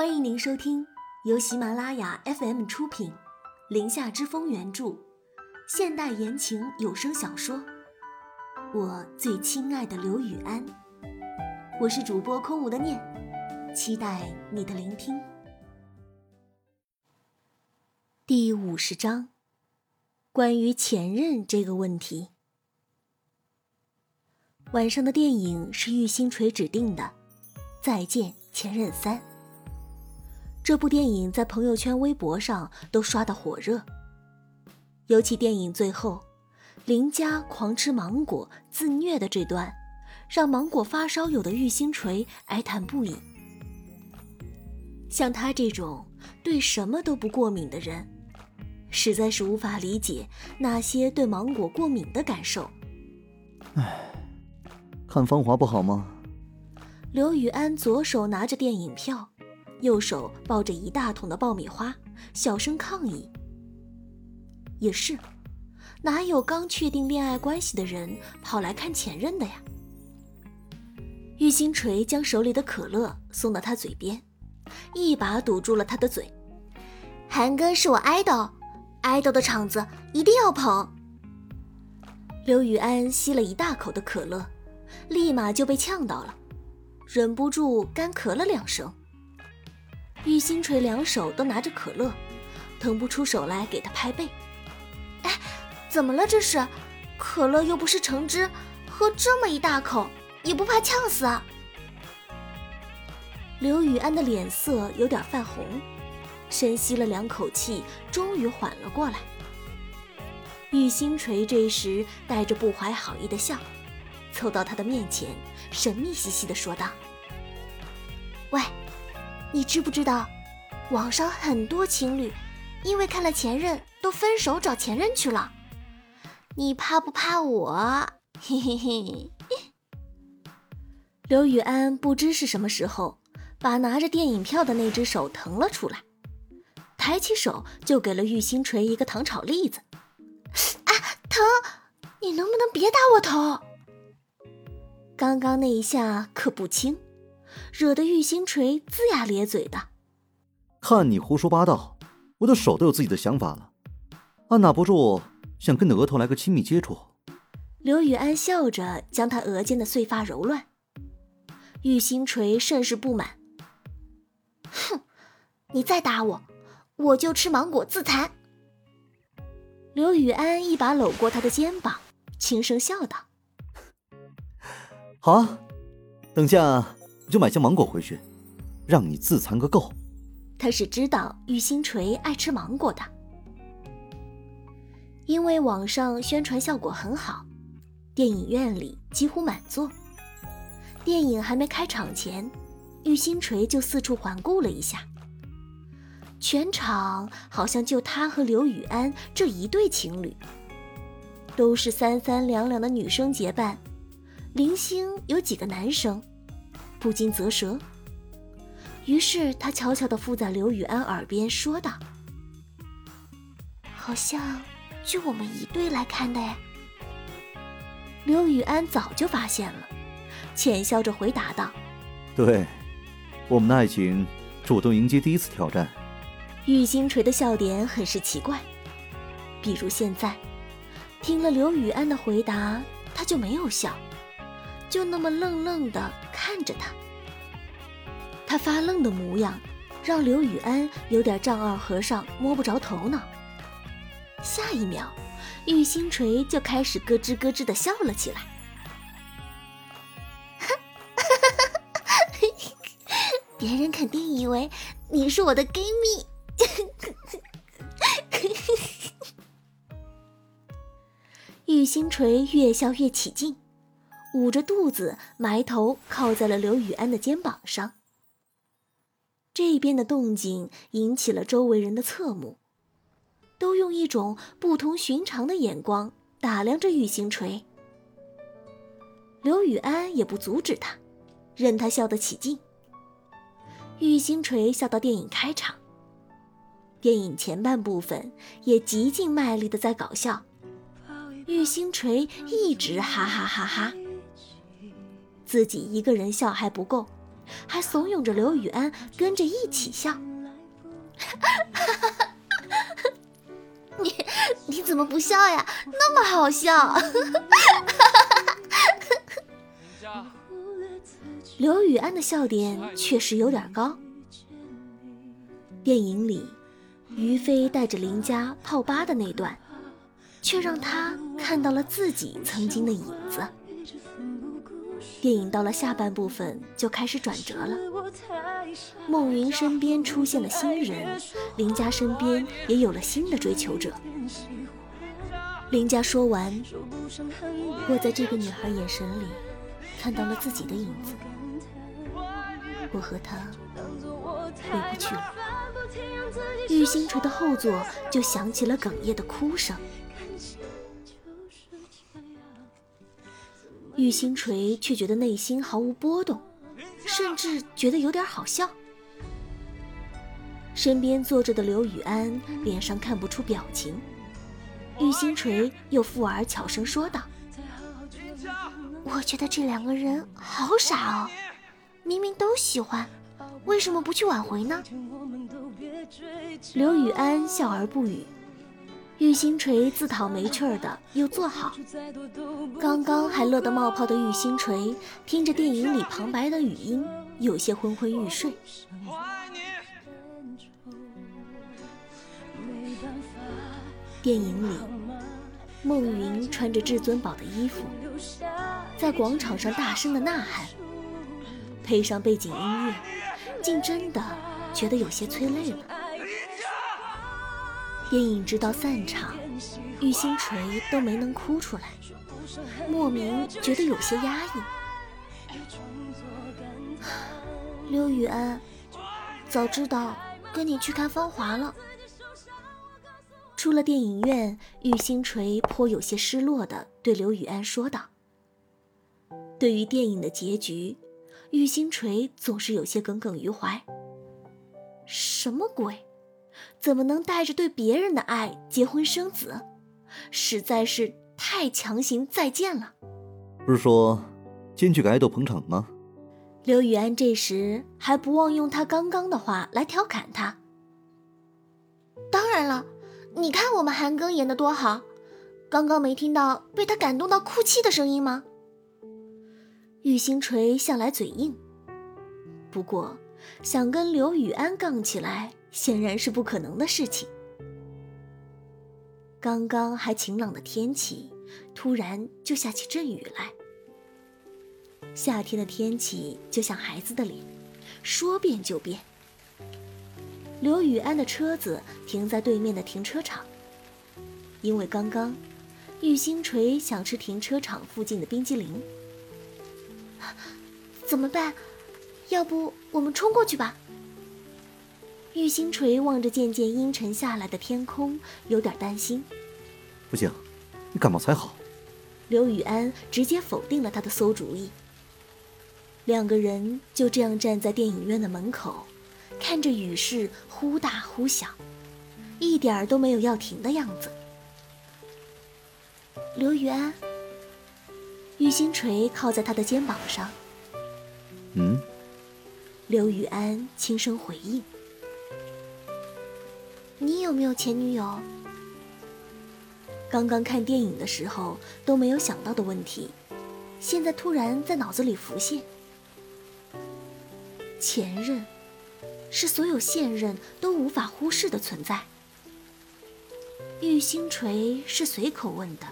欢迎您收听由喜马拉雅 FM 出品，《林下之风》原著，现代言情有声小说《我最亲爱的刘雨安》。我是主播空无的念，期待你的聆听。第五十章，关于前任这个问题。晚上的电影是玉星锤指定的，《再见前任三》。这部电影在朋友圈、微博上都刷得火热。尤其电影最后，林佳狂吃芒果自虐的这段，让芒果发烧友的玉星锤哀叹不已。像他这种对什么都不过敏的人，实在是无法理解那些对芒果过敏的感受。唉。看《芳华》不好吗？刘宇安左手拿着电影票，右手抱着一大桶的爆米花，小声抗议。也是，哪有刚确定恋爱关系的人跑来看前任的呀？玉星锤将手里的可乐送到他嘴边，一把堵住了他的嘴。韩哥是我爱豆，爱豆的场子一定要捧。刘宇安吸了一大口的可乐。立马就被呛到了，忍不住干咳了两声。玉星锤两手都拿着可乐，腾不出手来给他拍背。哎，怎么了这是？可乐又不是橙汁，喝这么一大口也不怕呛死啊？刘雨安的脸色有点泛红，深吸了两口气，终于缓了过来。玉星锤这时带着不怀好意的笑。凑到他的面前，神秘兮兮的说道：“喂，你知不知道，网上很多情侣因为看了前任都分手找前任去了？你怕不怕我？”嘿嘿嘿。刘雨安不知是什么时候把拿着电影票的那只手腾了出来，抬起手就给了玉星锤一个糖炒栗子。啊，疼！你能不能别打我头？刚刚那一下可不轻，惹得玉星锤龇牙咧嘴的。看你胡说八道，我的手都有自己的想法了，按捺不住想跟你的额头来个亲密接触。刘雨安笑着将他额间的碎发揉乱。玉星锤甚是不满，哼，你再打我，我就吃芒果自残。刘雨安一把搂过他的肩膀，轻声笑道。好啊，等下我就买些芒果回去，让你自残个够。他是知道玉星锤爱吃芒果的，因为网上宣传效果很好，电影院里几乎满座。电影还没开场前，玉星锤就四处环顾了一下，全场好像就他和刘雨安这一对情侣，都是三三两两的女生结伴。零星有几个男生，不禁啧舌。于是他悄悄地附在刘雨安耳边说道：“好像就我们一队来看的呀。”刘雨安早就发现了，浅笑着回答道：“对，我们的爱情主动迎接第一次挑战。”玉星锤的笑点很是奇怪，比如现在听了刘雨安的回答，他就没有笑。就那么愣愣地看着他，他发愣的模样，让刘雨安有点丈二和尚摸不着头脑。下一秒，玉星锤就开始咯吱咯吱地笑了起来。别人肯定以为你是我的闺蜜。玉星锤越笑越起劲。捂着肚子，埋头靠在了刘雨安的肩膀上。这边的动静引起了周围人的侧目，都用一种不同寻常的眼光打量着玉星锤。刘雨安也不阻止他，任他笑得起劲。玉星锤笑到电影开场，电影前半部分也极尽卖力的在搞笑，玉星锤一直哈哈哈哈。自己一个人笑还不够，还怂恿着刘雨安跟着一起笑。你你怎么不笑呀？那么好笑！刘雨安的笑点确实有点高。电影里，于飞带着林佳泡吧的那段，却让他看到了自己曾经的影子。电影到了下半部分就开始转折了，孟云身边出现了新人，林佳身边也有了新的追求者。林佳说完，我在这个女孩眼神里看到了自己的影子，我和她回不去了。玉星锤的后座就响起了哽咽的哭声。玉星锤却觉得内心毫无波动，甚至觉得有点好笑。身边坐着的刘雨安脸上看不出表情，玉星锤又附耳悄声说道：“我觉得这两个人好傻哦，明明都喜欢，为什么不去挽回呢？”刘雨安笑而不语。玉星锤自讨没趣儿的又坐好，刚刚还乐得冒泡的玉星锤听着电影里旁白的语音，有些昏昏欲睡。电影里，孟云穿着至尊宝的衣服，在广场上大声的呐喊，配上背景音乐，竟真的觉得有些催泪了。电影直到散场，玉星锤都没能哭出来，莫名觉得有些压抑。刘雨安，早知道跟你去看《芳华》了。出了电影院，玉星锤颇有些失落的对刘雨安说道：“对于电影的结局，玉星锤总是有些耿耿于怀。什么鬼？”怎么能带着对别人的爱结婚生子？实在是太强行再见了。不是说进去给爱豆捧场吗？刘雨安这时还不忘用他刚刚的话来调侃他。当然了，你看我们韩庚演的多好，刚刚没听到被他感动到哭泣的声音吗？玉星锤向来嘴硬，不过想跟刘雨安杠起来。显然是不可能的事情。刚刚还晴朗的天气，突然就下起阵雨来。夏天的天气就像孩子的脸，说变就变。刘雨安的车子停在对面的停车场，因为刚刚玉星锤想吃停车场附近的冰激凌。怎么办？要不我们冲过去吧？玉星锤望着渐渐阴沉下来的天空，有点担心。不行，你感冒才好。刘雨安直接否定了他的馊主意。两个人就这样站在电影院的门口，看着雨势忽大忽小，一点儿都没有要停的样子。刘雨安，玉星锤靠在他的肩膀上。嗯。刘雨安轻声回应。你有没有前女友？刚刚看电影的时候都没有想到的问题，现在突然在脑子里浮现。前任，是所有现任都无法忽视的存在。玉星锤是随口问的，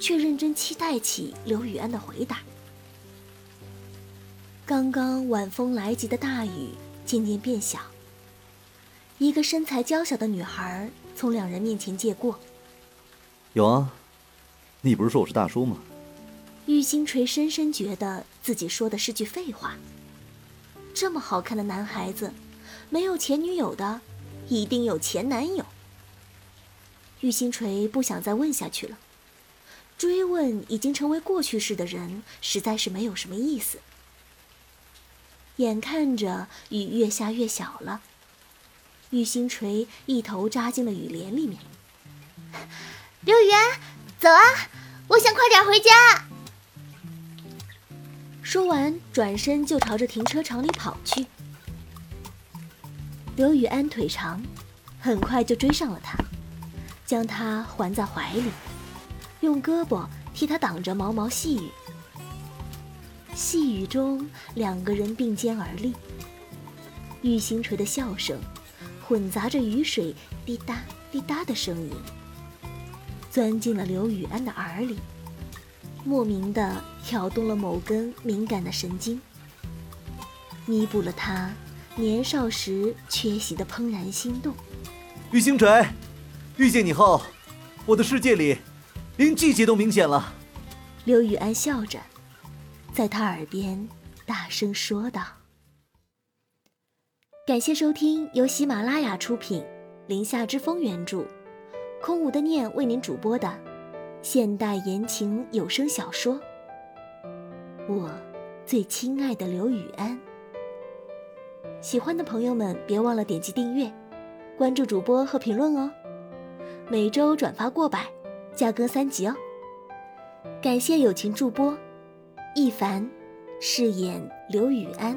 却认真期待起刘雨安的回答。刚刚晚风来急的大雨渐渐变小。一个身材娇小的女孩从两人面前借过。有啊，你不是说我是大叔吗？玉星锤深深觉得自己说的是句废话。这么好看的男孩子，没有前女友的，一定有前男友。玉星锤不想再问下去了，追问已经成为过去式的人，实在是没有什么意思。眼看着雨越下越小了。玉星锤一头扎进了雨帘里面。刘雨安，走啊！我想快点回家。说完，转身就朝着停车场里跑去。刘雨安腿长，很快就追上了他，将他环在怀里，用胳膊替他挡着毛毛细雨。细雨中，两个人并肩而立，玉星锤的笑声混杂着雨水滴答滴答的声音，钻进了刘雨安的耳里，莫名的挑动了某根敏感的神经，弥补了他年少时缺席的怦然心动。玉星锤，遇见你后，我的世界里连季节都明显了。刘雨安笑着。在他耳边大声说道：“感谢收听由喜马拉雅出品，《林下之风》原著，空无的念为您主播的现代言情有声小说《我最亲爱的刘雨安》。喜欢的朋友们别忘了点击订阅、关注主播和评论哦。每周转发过百，加更三集哦。感谢友情助播。”一凡饰演刘雨安。